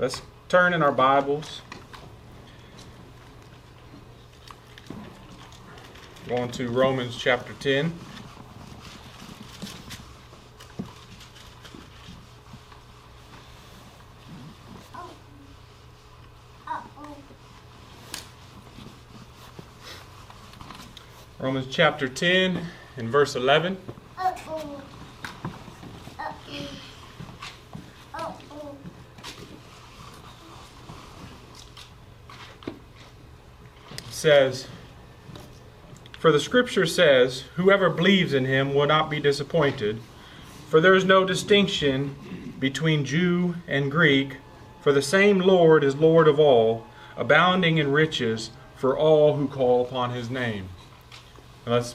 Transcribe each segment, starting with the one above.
Let's turn in our Bibles. Going to Romans chapter 10. Romans chapter 10 and verse 11. Says, For the scripture says, Whoever believes in him will not be disappointed. For there is no distinction between Jew and Greek, for the same Lord is Lord of all, abounding in riches for all who call upon his name. Let's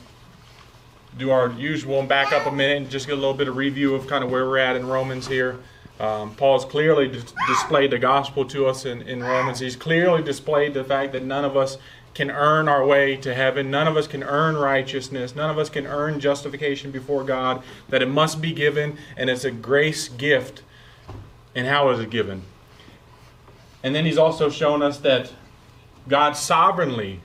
do our usual and back up a minute and just get a little bit of review of kind of where we're at in Romans here. Um, Paul's clearly dis- displayed the gospel to us in, in Romans. He's clearly displayed the fact that none of us can earn our way to heaven. None of us can earn righteousness. None of us can earn justification before God. That it must be given, and it's a grace gift. And how is it given? And then he's also shown us that God sovereignly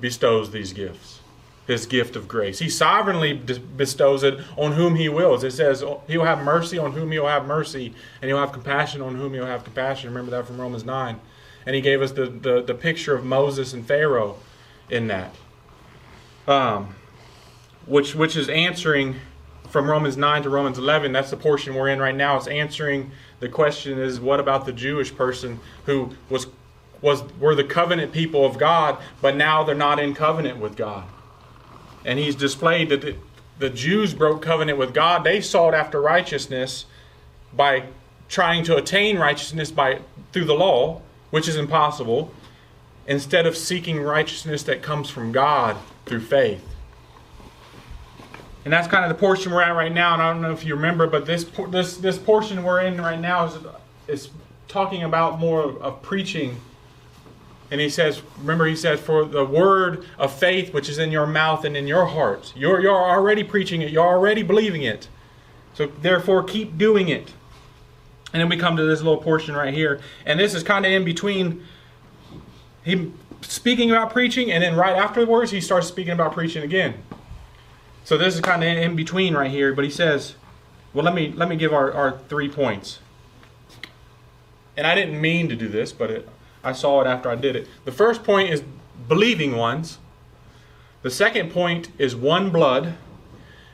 bestows these gifts, his gift of grace. He sovereignly bestows it on whom he wills. It says he'll have mercy on whom he'll have mercy, and he'll have compassion on whom he'll have compassion. Remember that from Romans 9 and he gave us the, the, the picture of Moses and Pharaoh in that. Um, which which is answering from Romans 9 to Romans 11. That's the portion we're in right now. It's answering the question is what about the Jewish person who was was were the covenant people of God, but now they're not in covenant with God. And he's displayed that the, the Jews broke covenant with God. They sought after righteousness by trying to attain righteousness by through the law, which is impossible, instead of seeking righteousness that comes from God through faith. And that's kind of the portion we're at right now. And I don't know if you remember, but this this this portion we're in right now is is talking about more of preaching. And he says, remember, he says, for the word of faith which is in your mouth and in your heart, you're you're already preaching it, you're already believing it. So therefore, keep doing it. And then we come to this little portion right here. And this is kind of in between him speaking about preaching, and then right afterwards, he starts speaking about preaching again. So this is kind of in between right here. But he says, well, let me, let me give our, our three points. And I didn't mean to do this, but it, I saw it after I did it. The first point is believing ones. The second point is one blood.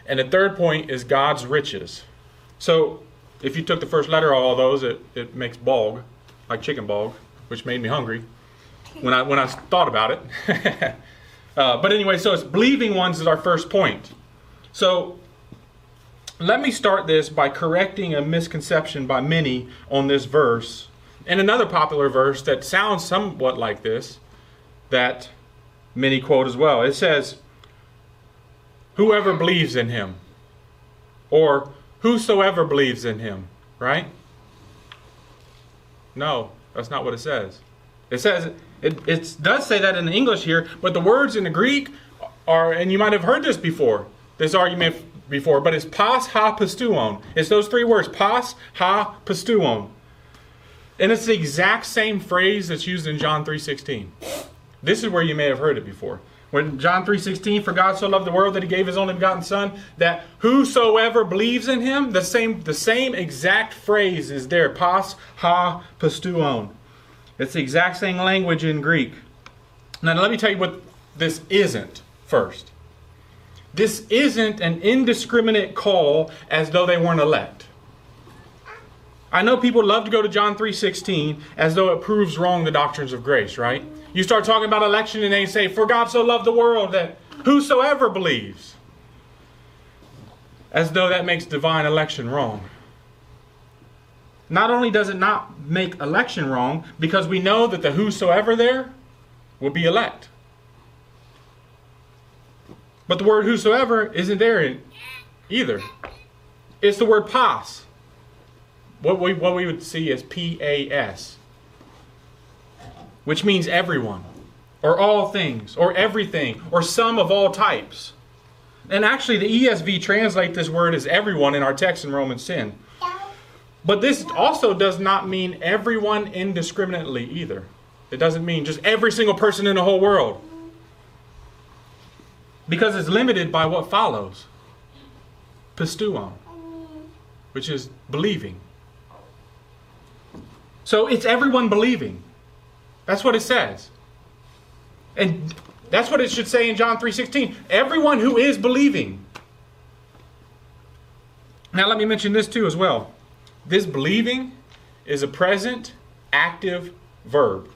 And the third point is God's riches. So if you took the first letter of all those, it, it makes bog, like chicken bog, which made me hungry when I when I thought about it. uh, but anyway, so it's believing ones is our first point. So let me start this by correcting a misconception by many on this verse and another popular verse that sounds somewhat like this that many quote as well. It says, "Whoever believes in him," or whosoever believes in him, right? No, that's not what it says. It says it, it does say that in the English here, but the words in the Greek are, and you might have heard this before, this argument before, but it's pas ha pisteuon. It's those three words, pas ha pisteuon. And it's the exact same phrase that's used in John 3.16. This is where you may have heard it before. When John 3:16, for God so loved the world that he gave his only begotten son, that whosoever believes in him, the same the same exact phrase is there, pas ha pisteuon. It's the exact same language in Greek. Now let me tell you what this isn't first. This isn't an indiscriminate call as though they weren't elect. I know people love to go to John 3:16 as though it proves wrong the doctrines of grace, right? You start talking about election and they say, For God so loved the world that whosoever believes. As though that makes divine election wrong. Not only does it not make election wrong, because we know that the whosoever there will be elect. But the word whosoever isn't there either. It's the word pas. What we, what we would see as P A S which means everyone, or all things, or everything, or some of all types. And actually, the ESV translate this word as everyone in our text in Romans 10. But this also does not mean everyone indiscriminately either. It doesn't mean just every single person in the whole world. Because it's limited by what follows pisteuon, which is believing. So it's everyone believing. That's what it says. And that's what it should say in John 3:16. Everyone who is believing. Now let me mention this too as well. This believing is a present active verb.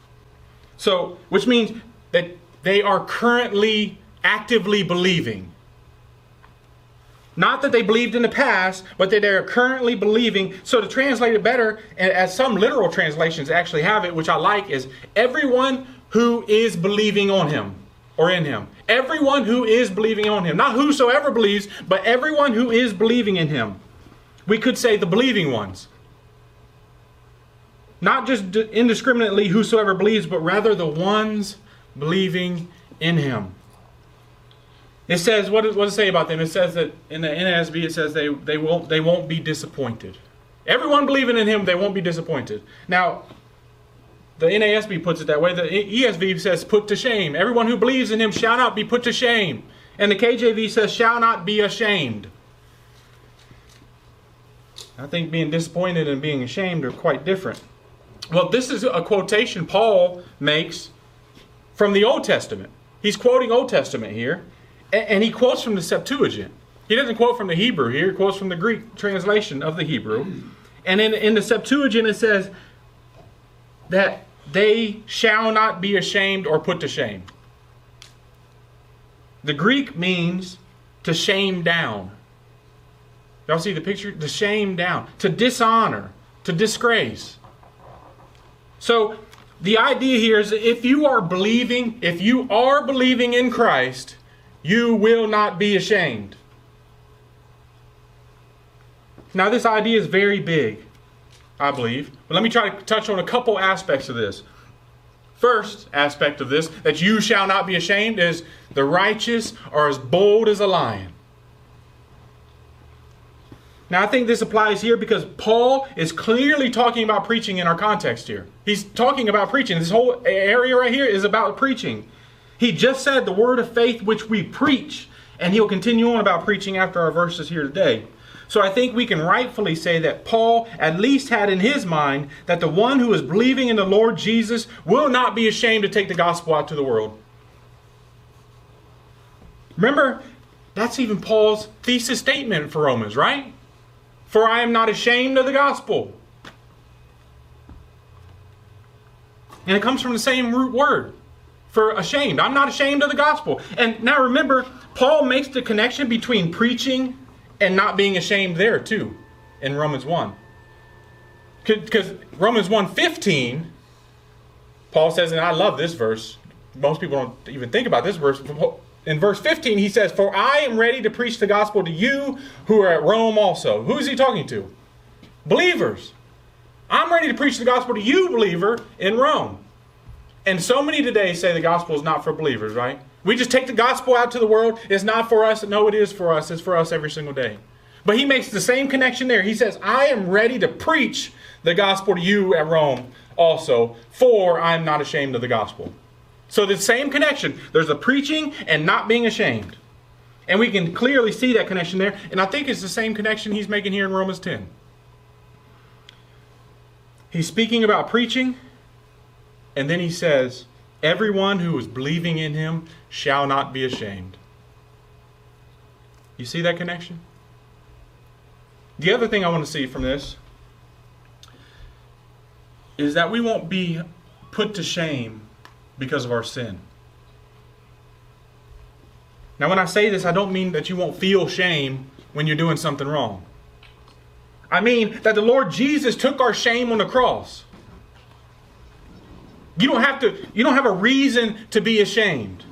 So, which means that they are currently actively believing. Not that they believed in the past, but that they are currently believing. So, to translate it better, as some literal translations actually have it, which I like, is everyone who is believing on him or in him. Everyone who is believing on him. Not whosoever believes, but everyone who is believing in him. We could say the believing ones. Not just indiscriminately whosoever believes, but rather the ones believing in him. It says, what does, what does it say about them? It says that in the NASB, it says they, they, won't, they won't be disappointed. Everyone believing in him, they won't be disappointed. Now, the NASB puts it that way. The ESV says, put to shame. Everyone who believes in him shall not be put to shame. And the KJV says, shall not be ashamed. I think being disappointed and being ashamed are quite different. Well, this is a quotation Paul makes from the Old Testament. He's quoting Old Testament here, and he quotes from the Septuagint. He doesn't quote from the Hebrew here, he quotes from the Greek translation of the Hebrew. And in, in the Septuagint, it says that they shall not be ashamed or put to shame. The Greek means to shame down. Y'all see the picture? To shame down, to dishonor, to disgrace. So the idea here is if you are believing, if you are believing in Christ, you will not be ashamed. Now, this idea is very big, I believe. But let me try to touch on a couple aspects of this. First aspect of this, that you shall not be ashamed, is the righteous are as bold as a lion. Now, I think this applies here because Paul is clearly talking about preaching in our context here. He's talking about preaching. This whole area right here is about preaching. He just said the word of faith which we preach, and he'll continue on about preaching after our verses here today. So I think we can rightfully say that Paul at least had in his mind that the one who is believing in the Lord Jesus will not be ashamed to take the gospel out to the world. Remember, that's even Paul's thesis statement for Romans, right? For I am not ashamed of the gospel. And it comes from the same root word for ashamed. I'm not ashamed of the gospel. And now remember, Paul makes the connection between preaching and not being ashamed there too in Romans 1. Because Romans 1:15, Paul says, and I love this verse. Most people don't even think about this verse in verse 15, he says, For I am ready to preach the gospel to you who are at Rome also. Who is he talking to? Believers. I'm ready to preach the gospel to you, believer, in Rome. And so many today say the gospel is not for believers, right? We just take the gospel out to the world. It's not for us. No, it is for us. It's for us every single day. But he makes the same connection there. He says, I am ready to preach the gospel to you at Rome also, for I'm not ashamed of the gospel. So the same connection. There's a preaching and not being ashamed. And we can clearly see that connection there. And I think it's the same connection he's making here in Romans 10. He's speaking about preaching, and then he says, Everyone who is believing in him shall not be ashamed. You see that connection? The other thing I want to see from this is that we won't be put to shame because of our sin. Now, when I say this, I don't mean that you won't feel shame when you're doing something wrong. I mean that the Lord Jesus took our shame on the cross. You don't have to you don't have a reason to be ashamed.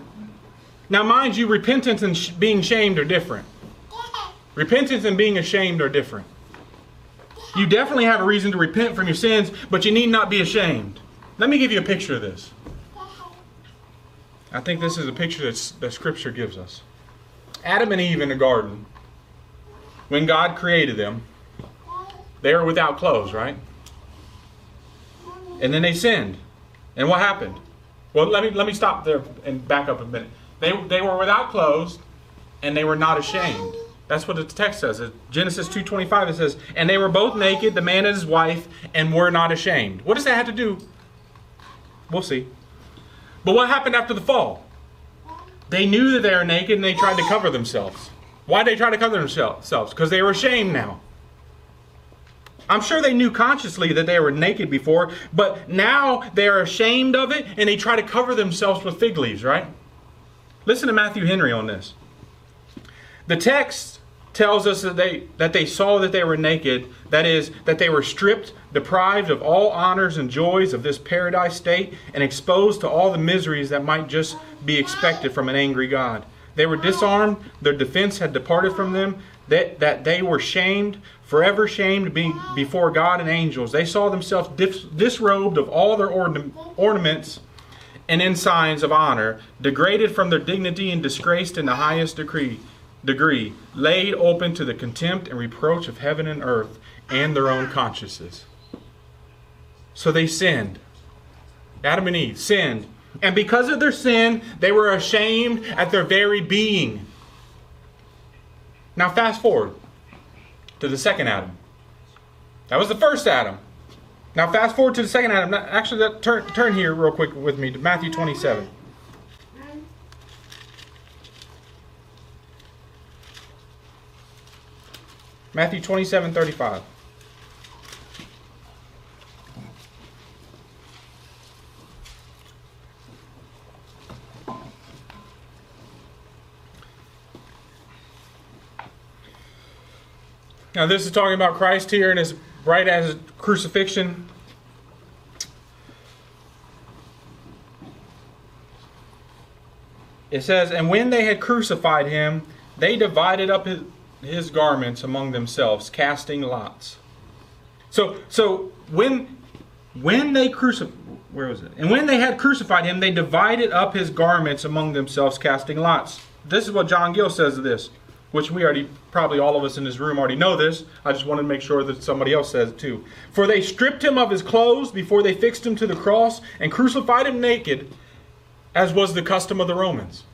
Now mind you repentance and sh- being shamed are different. Repentance and being ashamed are different. You definitely have a reason to repent from your sins, but you need not be ashamed. Let me give you a picture of this. I think this is a picture that the Scripture gives us. Adam and Eve in the garden, when God created them, They were without clothes, right? And then they sinned. And what happened? Well, let me let me stop there and back up a minute. They they were without clothes and they were not ashamed. That's what the text says. Genesis 2:25 it says, "And they were both naked, the man and his wife, and were not ashamed." What does that have to do? We'll see. But what happened after the fall? They knew that they were naked and they tried to cover themselves. Why did they try to cover themselves? Because they were ashamed now. I'm sure they knew consciously that they were naked before, but now they are ashamed of it and they try to cover themselves with fig leaves, right? Listen to Matthew Henry on this. The text tells us that they that they saw that they were naked, that is that they were stripped, deprived of all honors and joys of this paradise state and exposed to all the miseries that might just be expected from an angry God. They were disarmed, their defense had departed from them, that, that they were shamed, forever shamed before God and angels. They saw themselves disrobed of all their ornaments and ensigns of honor, degraded from their dignity and disgraced in the highest degree, degree, laid open to the contempt and reproach of heaven and earth and their own consciences. So they sinned. Adam and Eve sinned. And because of their sin, they were ashamed at their very being. Now, fast forward to the second Adam. That was the first Adam. Now, fast forward to the second Adam. Actually, turn, turn here real quick with me to Matthew 27. Matthew 27 35. Now, this is talking about Christ here and his right as crucifixion. It says, And when they had crucified him, they divided up his, his garments among themselves, casting lots. So, so when when they crucified, where was it? And when they had crucified him, they divided up his garments among themselves, casting lots. This is what John Gill says of this which we already, probably all of us in this room already know this. I just wanted to make sure that somebody else says it too. For they stripped him of his clothes before they fixed him to the cross and crucified him naked, as was the custom of the Romans.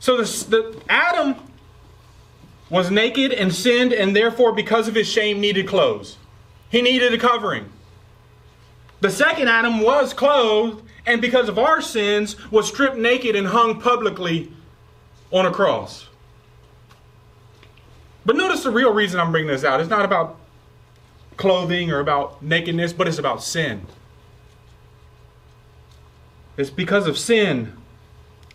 So the, the Adam was naked and sinned, and therefore, because of his shame, needed clothes. He needed a covering. The second Adam was clothed, and because of our sins, was stripped naked and hung publicly on a cross. But notice the real reason I'm bringing this out. It's not about clothing or about nakedness, but it's about sin. It's because of sin.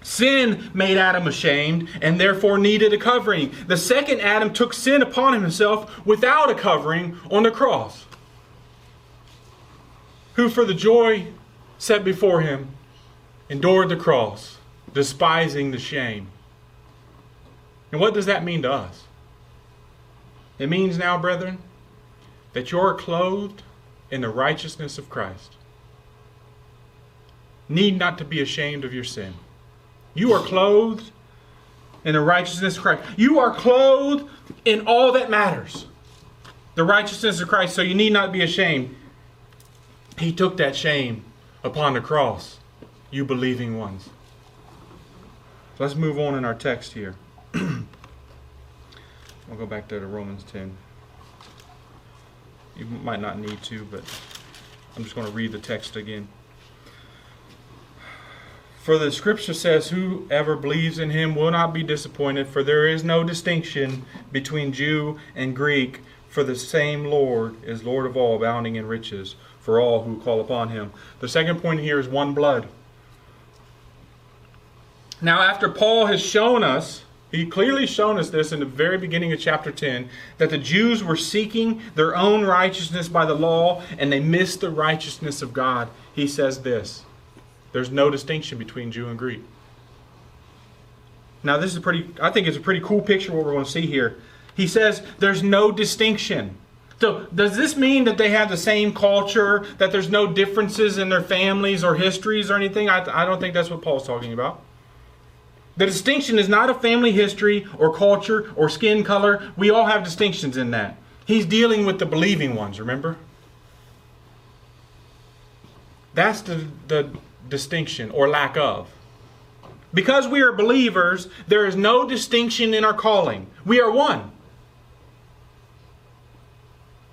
Sin made Adam ashamed and therefore needed a covering. The second Adam took sin upon himself without a covering on the cross. Who, for the joy set before him, endured the cross, despising the shame. And what does that mean to us? It means now, brethren, that you're clothed in the righteousness of Christ. Need not to be ashamed of your sin. You are clothed in the righteousness of Christ. You are clothed in all that matters. The righteousness of Christ, so you need not be ashamed. He took that shame upon the cross, you believing ones. Let's move on in our text here. I'll go back there to Romans 10. You might not need to, but I'm just going to read the text again. For the scripture says, Whoever believes in him will not be disappointed, for there is no distinction between Jew and Greek, for the same Lord is Lord of all, abounding in riches for all who call upon him. The second point here is one blood. Now, after Paul has shown us he clearly shown us this in the very beginning of chapter 10 that the Jews were seeking their own righteousness by the law and they missed the righteousness of God. He says this there's no distinction between Jew and Greek. Now, this is pretty, I think it's a pretty cool picture what we're going to see here. He says there's no distinction. So, does this mean that they have the same culture, that there's no differences in their families or histories or anything? I, I don't think that's what Paul's talking about. The distinction is not a family history or culture or skin color. We all have distinctions in that. He's dealing with the believing ones, remember? That's the, the distinction or lack of. Because we are believers, there is no distinction in our calling. We are one.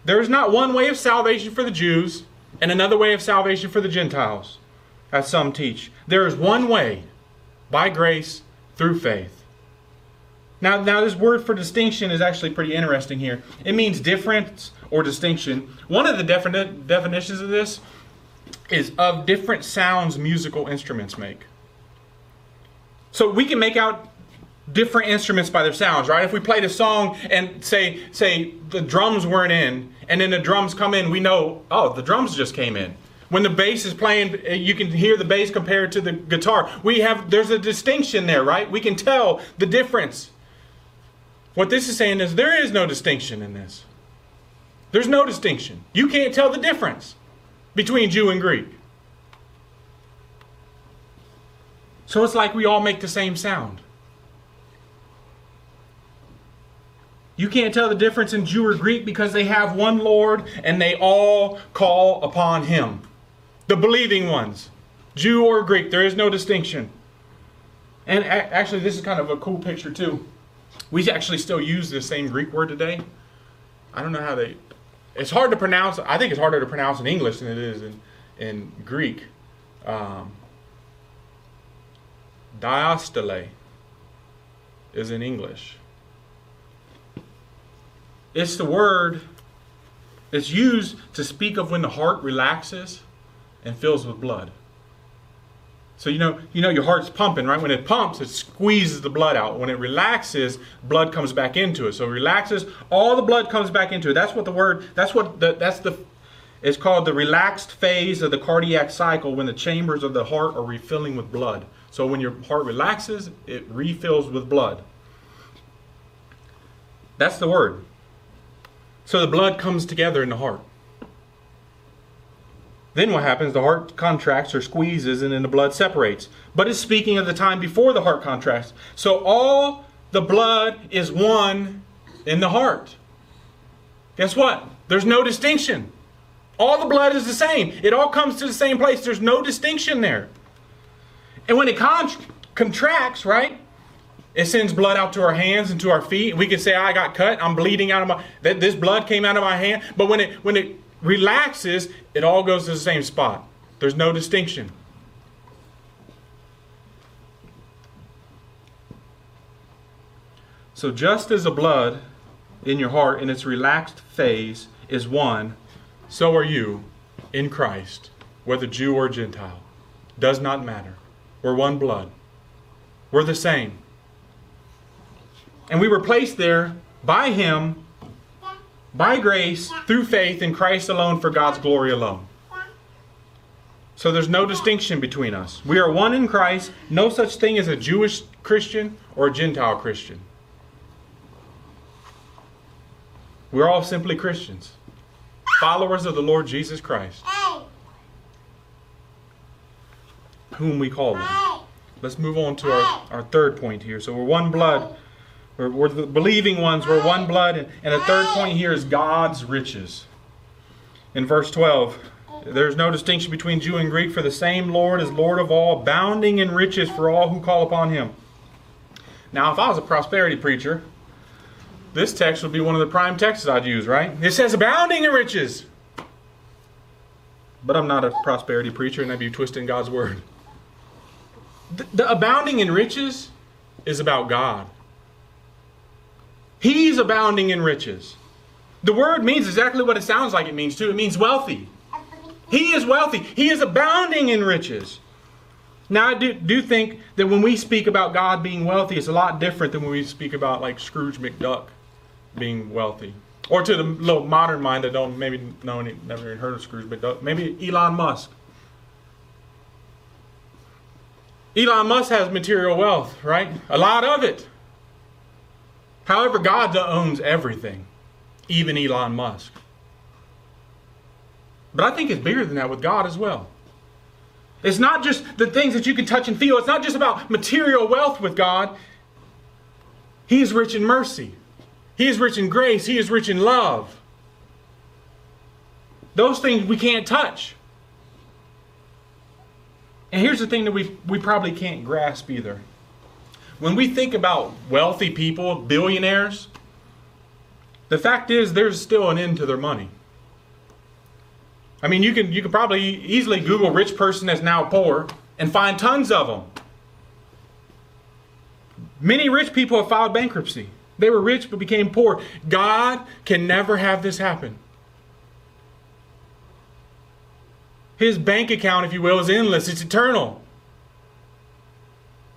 There is not one way of salvation for the Jews and another way of salvation for the Gentiles, as some teach. There is one way, by grace, through faith. Now, now this word for distinction is actually pretty interesting here. It means difference or distinction. One of the defini- definitions of this is of different sounds musical instruments make. So we can make out different instruments by their sounds, right? If we played a song and say say the drums weren't in, and then the drums come in, we know, oh, the drums just came in. When the bass is playing, eh, you can hear the bass compared to the guitar. We have there's a distinction there, right? We can tell the difference. What this is saying is there is no distinction in this. There's no distinction. You can't tell the difference between Jew and Greek. So it's like we all make the same sound. You can't tell the difference in Jew or Greek because they have one Lord and they all call upon Him. The believing ones, Jew or Greek, there is no distinction. And actually, this is kind of a cool picture, too. We actually still use the same Greek word today. I don't know how they. It's hard to pronounce. I think it's harder to pronounce in English than it is in, in Greek. Um, diastole is in English. It's the word that's used to speak of when the heart relaxes and fills with blood. So you know, you know your heart's pumping, right? When it pumps, it squeezes the blood out. When it relaxes, blood comes back into it. So it relaxes, all the blood comes back into it. That's what the word. That's what the, that's the. It's called the relaxed phase of the cardiac cycle when the chambers of the heart are refilling with blood. So when your heart relaxes, it refills with blood. That's the word. So the blood comes together in the heart. Then what happens? The heart contracts or squeezes and then the blood separates. But it's speaking of the time before the heart contracts. So all the blood is one in the heart. Guess what? There's no distinction. All the blood is the same. It all comes to the same place. There's no distinction there. And when it con- contracts, right? It sends blood out to our hands and to our feet. We can say, "I got cut. I'm bleeding out of my. That this blood came out of my hand." But when it when it relaxes, it all goes to the same spot. There's no distinction. So just as the blood in your heart in its relaxed phase is one, so are you in Christ, whether Jew or Gentile. Does not matter. We're one blood. We're the same. And we were placed there by Him, by grace, through faith in Christ alone for God's glory alone. So there's no distinction between us. We are one in Christ, no such thing as a Jewish Christian or a Gentile Christian. We're all simply Christians, followers of the Lord Jesus Christ, whom we call them. Let's move on to our, our third point here. So we're one blood we're, we're the believing ones. We're one blood. And, and the third point here is God's riches. In verse 12, there's no distinction between Jew and Greek, for the same Lord is Lord of all, bounding in riches for all who call upon him. Now, if I was a prosperity preacher, this text would be one of the prime texts I'd use, right? It says abounding in riches. But I'm not a prosperity preacher, and I'd be twisting God's word. The, the abounding in riches is about God. He's abounding in riches. The word means exactly what it sounds like it means too. It means wealthy. He is wealthy. He is abounding in riches. Now, I do, do think that when we speak about God being wealthy, it's a lot different than when we speak about like Scrooge McDuck being wealthy. Or to the little modern mind that don't maybe know any, never even heard of Scrooge McDuck, maybe Elon Musk. Elon Musk has material wealth, right? A lot of it. However, God owns everything, even Elon Musk. But I think it's bigger than that with God as well. It's not just the things that you can touch and feel. It's not just about material wealth with God. He is rich in mercy. He is rich in grace. He is rich in love. Those things we can't touch. And here's the thing that we, we probably can't grasp either. When we think about wealthy people, billionaires, the fact is there's still an end to their money. I mean, you can you can probably easily Google rich person that's now poor and find tons of them. Many rich people have filed bankruptcy. They were rich but became poor. God can never have this happen. His bank account, if you will, is endless. It's eternal.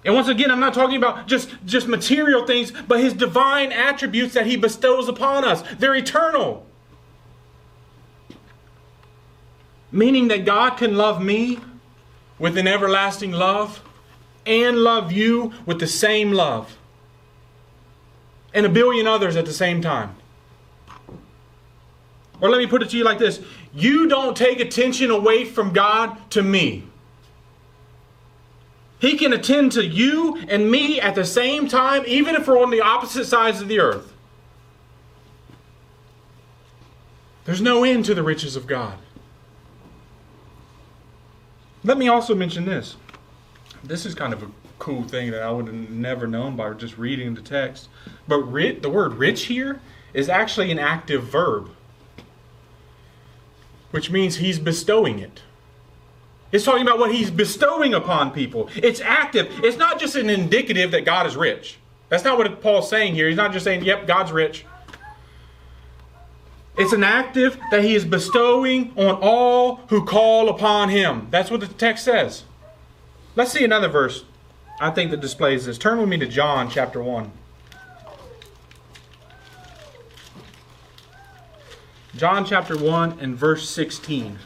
And once again, I'm not talking about just, just material things, but his divine attributes that he bestows upon us. They're eternal. Meaning that God can love me with an everlasting love and love you with the same love. And a billion others at the same time. Or let me put it to you like this You don't take attention away from God to me. He can attend to you and me at the same time, even if we're on the opposite sides of the earth. There's no end to the riches of God. Let me also mention this. This is kind of a cool thing that I would have never known by just reading the text. But the word rich here is actually an active verb, which means he's bestowing it. It's talking about what he's bestowing upon people. It's active. It's not just an indicative that God is rich. That's not what Paul's saying here. He's not just saying, yep, God's rich. It's an active that he is bestowing on all who call upon him. That's what the text says. Let's see another verse I think that displays this. Turn with me to John chapter 1. John chapter 1 and verse 16.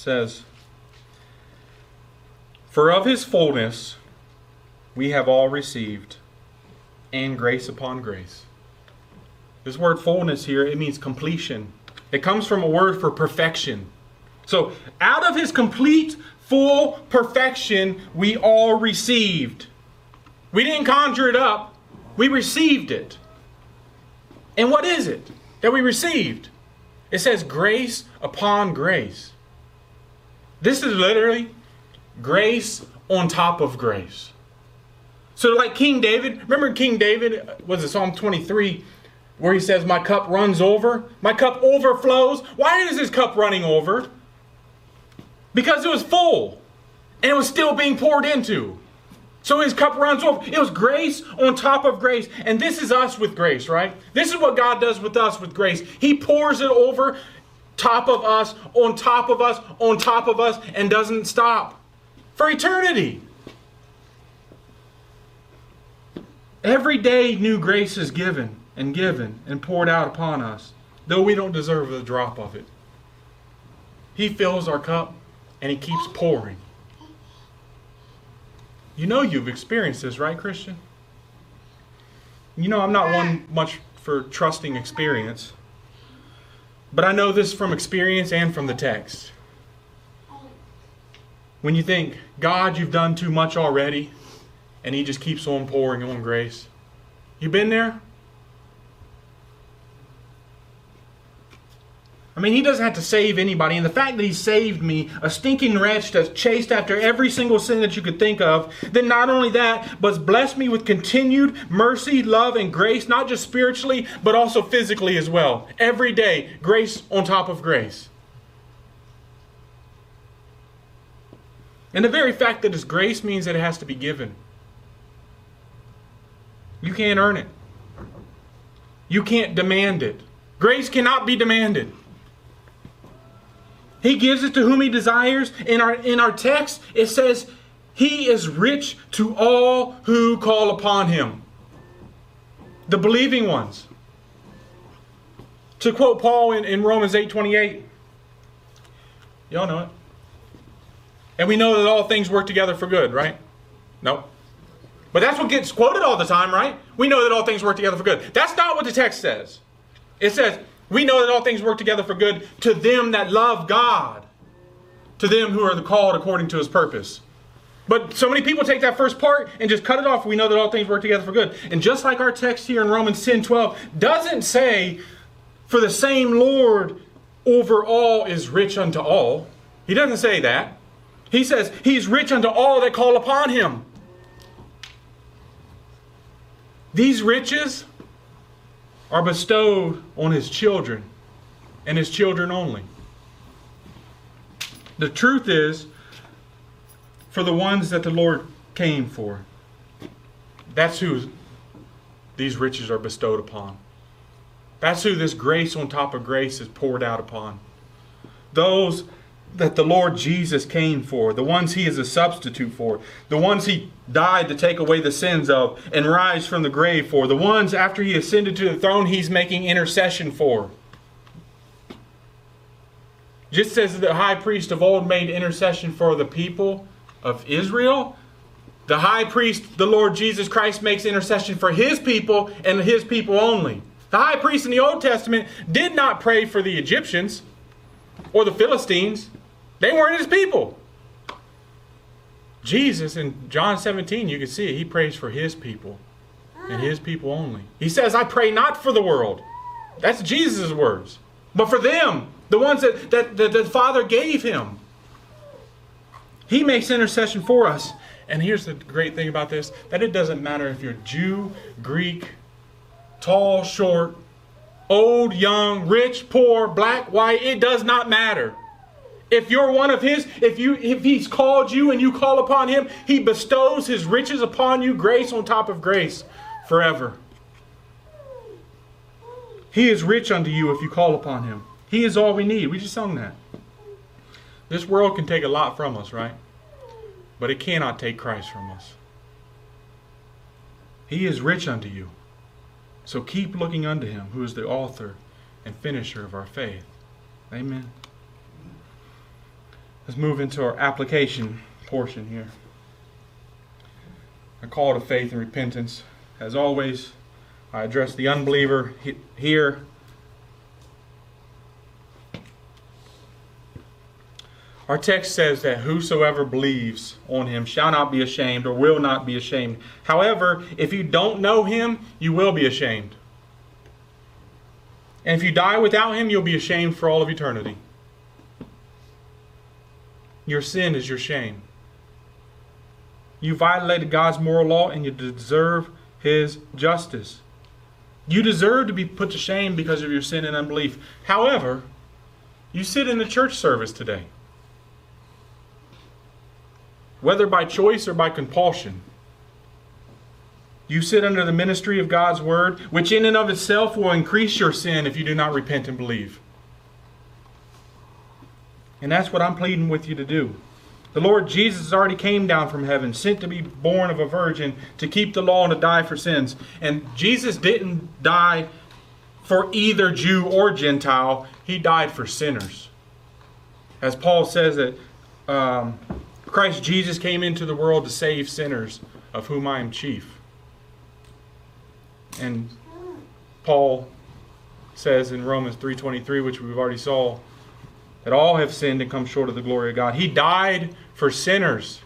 Says, For of his fullness we have all received, and grace upon grace. This word fullness here, it means completion. It comes from a word for perfection. So, out of his complete, full perfection, we all received. We didn't conjure it up, we received it. And what is it that we received? It says grace upon grace. This is literally grace on top of grace. So, like King David, remember King David, was it Psalm 23, where he says, My cup runs over? My cup overflows. Why is his cup running over? Because it was full and it was still being poured into. So his cup runs over. It was grace on top of grace. And this is us with grace, right? This is what God does with us with grace. He pours it over top of us, on top of us, on top of us, and doesn't stop for eternity. Every day, new grace is given and given and poured out upon us, though we don't deserve a drop of it. He fills our cup and He keeps pouring. You know you've experienced this, right, Christian? You know I'm not one much for trusting experience. But I know this from experience and from the text. When you think, God, you've done too much already, and He just keeps on pouring on grace. You been there? I mean, he doesn't have to save anybody. And the fact that he saved me, a stinking wretch that's chased after every single sin that you could think of, then not only that, but blessed me with continued mercy, love, and grace, not just spiritually, but also physically as well. Every day, grace on top of grace. And the very fact that it's grace means that it has to be given. You can't earn it. You can't demand it. Grace cannot be demanded. He gives it to whom he desires. In our in our text, it says, He is rich to all who call upon him. The believing ones. To quote Paul in, in Romans 8 28. Y'all know it. And we know that all things work together for good, right? Nope. But that's what gets quoted all the time, right? We know that all things work together for good. That's not what the text says. It says, We know that all things work together for good to them that love God, to them who are the called according to his purpose. But so many people take that first part and just cut it off. We know that all things work together for good. And just like our text here in Romans 10 12 doesn't say, for the same Lord over all is rich unto all. He doesn't say that. He says, He's rich unto all that call upon Him. These riches are bestowed on His children and His children only. The truth is, for the ones that the Lord came for. That's who these riches are bestowed upon. That's who this grace on top of grace is poured out upon. Those that the Lord Jesus came for, the ones he is a substitute for, the ones he died to take away the sins of and rise from the grave for, the ones after he ascended to the throne he's making intercession for. Just as the high priest of old made intercession for the people, of Israel, the high priest, the Lord Jesus Christ, makes intercession for his people and his people only. The high priest in the Old Testament did not pray for the Egyptians or the Philistines, they weren't his people. Jesus in John 17, you can see it, he prays for his people and his people only. He says, I pray not for the world. That's Jesus' words. But for them, the ones that, that, that the Father gave him. He makes intercession for us. And here's the great thing about this that it doesn't matter if you're Jew, Greek, tall, short, old, young, rich, poor, black, white, it does not matter. If you're one of his, if you if he's called you and you call upon him, he bestows his riches upon you, grace on top of grace forever. He is rich unto you if you call upon him. He is all we need. We just sung that. This world can take a lot from us, right? But it cannot take Christ from us. He is rich unto you. So keep looking unto him, who is the author and finisher of our faith. Amen. Let's move into our application portion here. A call to faith and repentance. As always, I address the unbeliever here Our text says that whosoever believes on him shall not be ashamed or will not be ashamed. However, if you don't know him, you will be ashamed. And if you die without him, you'll be ashamed for all of eternity. Your sin is your shame. You violated God's moral law and you deserve his justice. You deserve to be put to shame because of your sin and unbelief. However, you sit in the church service today whether by choice or by compulsion. You sit under the ministry of God's word, which in and of itself will increase your sin if you do not repent and believe. And that's what I'm pleading with you to do. The Lord Jesus already came down from heaven, sent to be born of a virgin, to keep the law and to die for sins. And Jesus didn't die for either Jew or Gentile, He died for sinners. As Paul says that um, Christ Jesus came into the world to save sinners, of whom I am chief. And Paul says in Romans 3:23, which we've already saw, that all have sinned and come short of the glory of God. He died for sinners,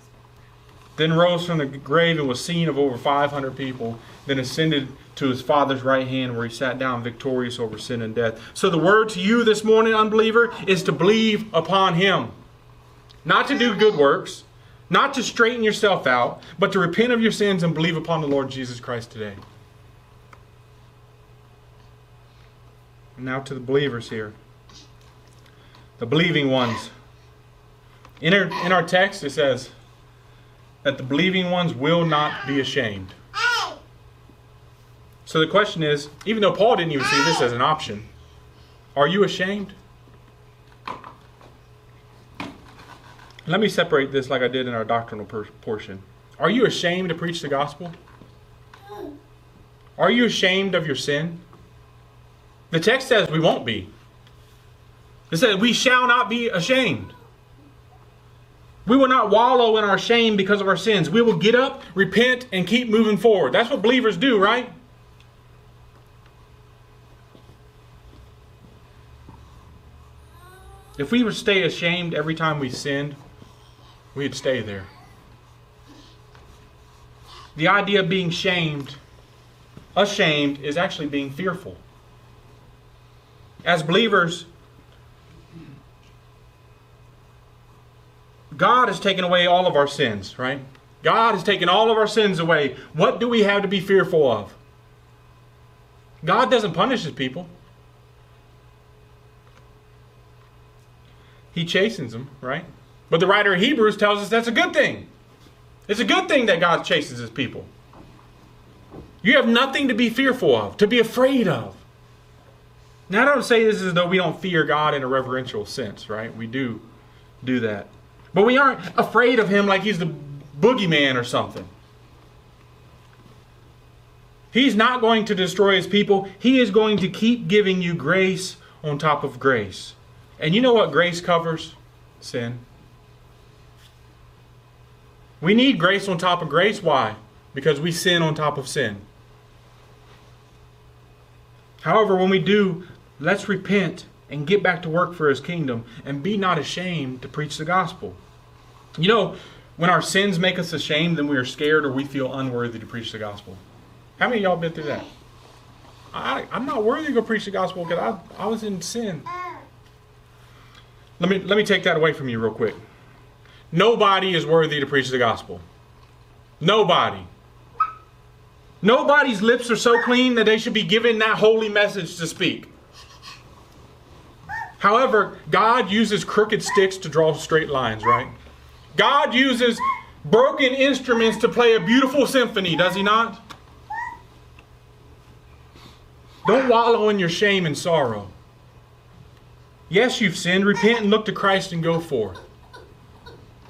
then rose from the grave and was seen of over 500 people, then ascended to his Father's right hand where he sat down victorious over sin and death. So the word to you this morning, unbeliever, is to believe upon him. Not to do good works, not to straighten yourself out, but to repent of your sins and believe upon the Lord Jesus Christ today. now to the believers here. The believing ones. In our, in our text, it says that the believing ones will not be ashamed. So the question is even though Paul didn't even see this as an option, are you ashamed? Let me separate this like I did in our doctrinal per- portion. Are you ashamed to preach the gospel? Are you ashamed of your sin? The text says we won't be. It says we shall not be ashamed. We will not wallow in our shame because of our sins. We will get up, repent, and keep moving forward. That's what believers do, right? If we would stay ashamed every time we sinned, we'd stay there. The idea of being shamed, ashamed, is actually being fearful. As believers, God has taken away all of our sins, right? God has taken all of our sins away. What do we have to be fearful of? God doesn't punish his people. He chastens them, right? But the writer of Hebrews tells us that's a good thing. It's a good thing that God chastens his people. You have nothing to be fearful of, to be afraid of. Now, I don't say this as though we don't fear God in a reverential sense, right? We do do that. But we aren't afraid of him like he's the boogeyman or something. He's not going to destroy his people. He is going to keep giving you grace on top of grace. And you know what grace covers? Sin. We need grace on top of grace. Why? Because we sin on top of sin. However, when we do, let's repent and get back to work for his kingdom and be not ashamed to preach the gospel. You know, when our sins make us ashamed, then we are scared or we feel unworthy to preach the gospel. How many of y'all been through that? I, I'm not worthy to go preach the gospel because I, I was in sin. Let me, let me take that away from you real quick. Nobody is worthy to preach the gospel. Nobody. Nobody's lips are so clean that they should be given that holy message to speak. However, God uses crooked sticks to draw straight lines, right? God uses broken instruments to play a beautiful symphony, does He not? Don't wallow in your shame and sorrow. Yes, you've sinned. Repent and look to Christ and go forth.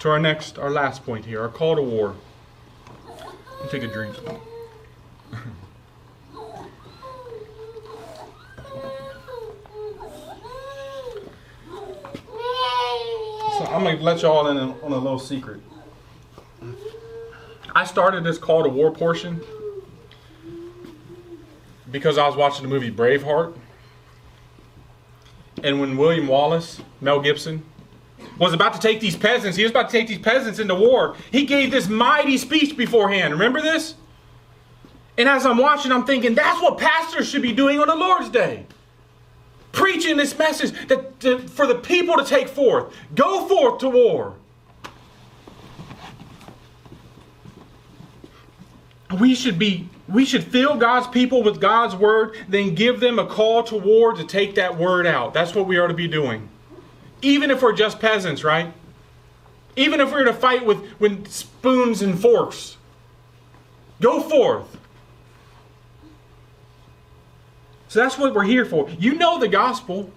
To our next, our last point here, our call to war. take a drink. So I'm gonna let y'all in on a little secret. I started this call to war portion because I was watching the movie Braveheart. And when William Wallace, Mel Gibson, was about to take these peasants, he was about to take these peasants into war. He gave this mighty speech beforehand. Remember this? And as I'm watching, I'm thinking, that's what pastors should be doing on the Lord's Day preaching this message that, to, for the people to take forth. Go forth to war. We should be we should fill God's people with God's word, then give them a call to war to take that word out. That's what we are to be doing. Even if we're just peasants, right? Even if we're to fight with, with spoons and forks. Go forth. So that's what we're here for. You know the gospel.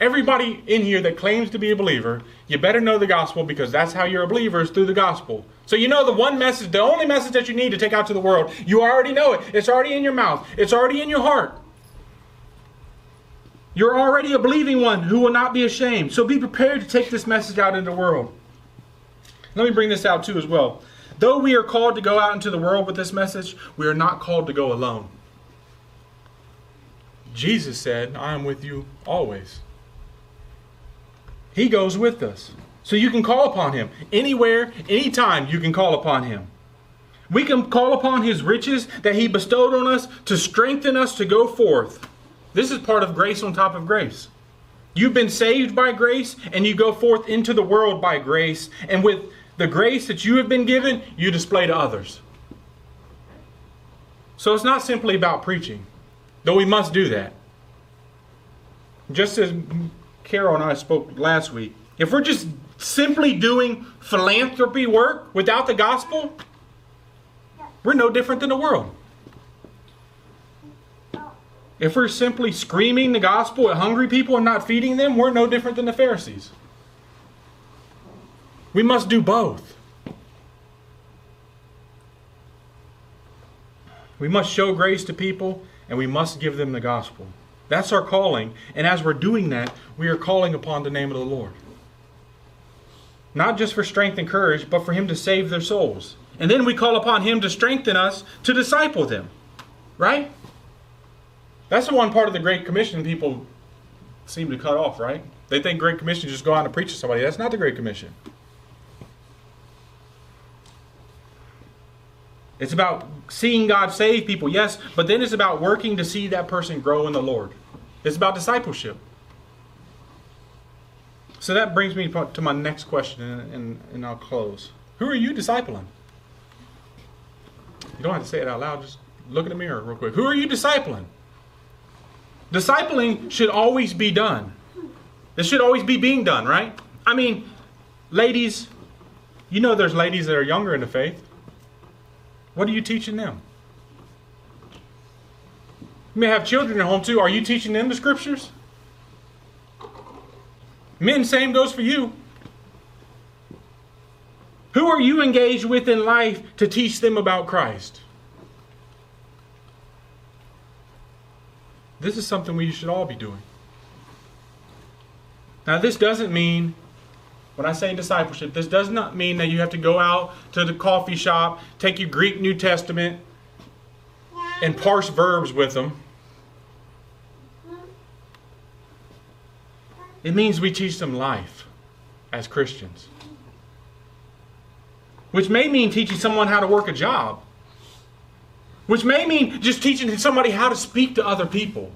Everybody in here that claims to be a believer, you better know the gospel because that's how you're a believer is through the gospel. So you know the one message, the only message that you need to take out to the world. You already know it. It's already in your mouth. It's already in your heart. You're already a believing one who will not be ashamed. So be prepared to take this message out into the world. Let me bring this out too as well. Though we are called to go out into the world with this message, we are not called to go alone. Jesus said, I am with you always. He goes with us. So you can call upon him. Anywhere, anytime, you can call upon him. We can call upon his riches that he bestowed on us to strengthen us to go forth. This is part of grace on top of grace. You've been saved by grace, and you go forth into the world by grace. And with the grace that you have been given, you display to others. So it's not simply about preaching. Though we must do that. Just as Carol and I spoke last week, if we're just simply doing philanthropy work without the gospel, we're no different than the world. If we're simply screaming the gospel at hungry people and not feeding them, we're no different than the Pharisees. We must do both. We must show grace to people and we must give them the gospel. That's our calling. And as we're doing that, we are calling upon the name of the Lord. Not just for strength and courage, but for Him to save their souls. And then we call upon Him to strengthen us to disciple them. Right? That's the one part of the Great Commission people seem to cut off, right? They think Great Commission is just go out and preach to somebody. That's not the Great Commission. It's about seeing God save people, yes, but then it's about working to see that person grow in the Lord. It's about discipleship. So that brings me to my next question, and, and, and I'll close. Who are you discipling? You don't have to say it out loud, just look in the mirror real quick. Who are you discipling? Discipling should always be done. It should always be being done, right? I mean, ladies, you know there's ladies that are younger in the faith. What are you teaching them? You may have children at home too. Are you teaching them the scriptures? Men, same goes for you. Who are you engaged with in life to teach them about Christ? This is something we should all be doing. Now, this doesn't mean, when I say discipleship, this does not mean that you have to go out to the coffee shop, take your Greek New Testament, and parse verbs with them. It means we teach them life as Christians. Which may mean teaching someone how to work a job. Which may mean just teaching somebody how to speak to other people.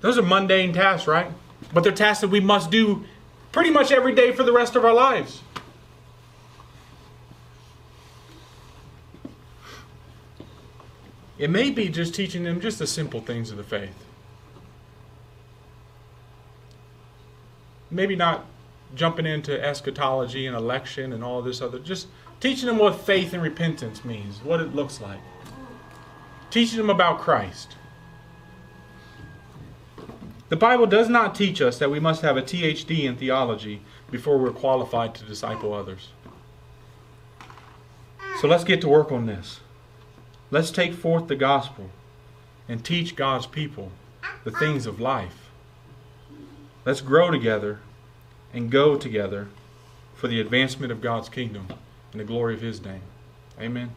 Those are mundane tasks, right? But they're tasks that we must do pretty much every day for the rest of our lives. It may be just teaching them just the simple things of the faith. Maybe not jumping into eschatology and election and all this other, just teaching them what faith and repentance means, what it looks like. Teaching them about Christ. The Bible does not teach us that we must have a THD in theology before we're qualified to disciple others. So let's get to work on this. Let's take forth the gospel and teach God's people the things of life. Let's grow together and go together for the advancement of God's kingdom and the glory of His name. Amen.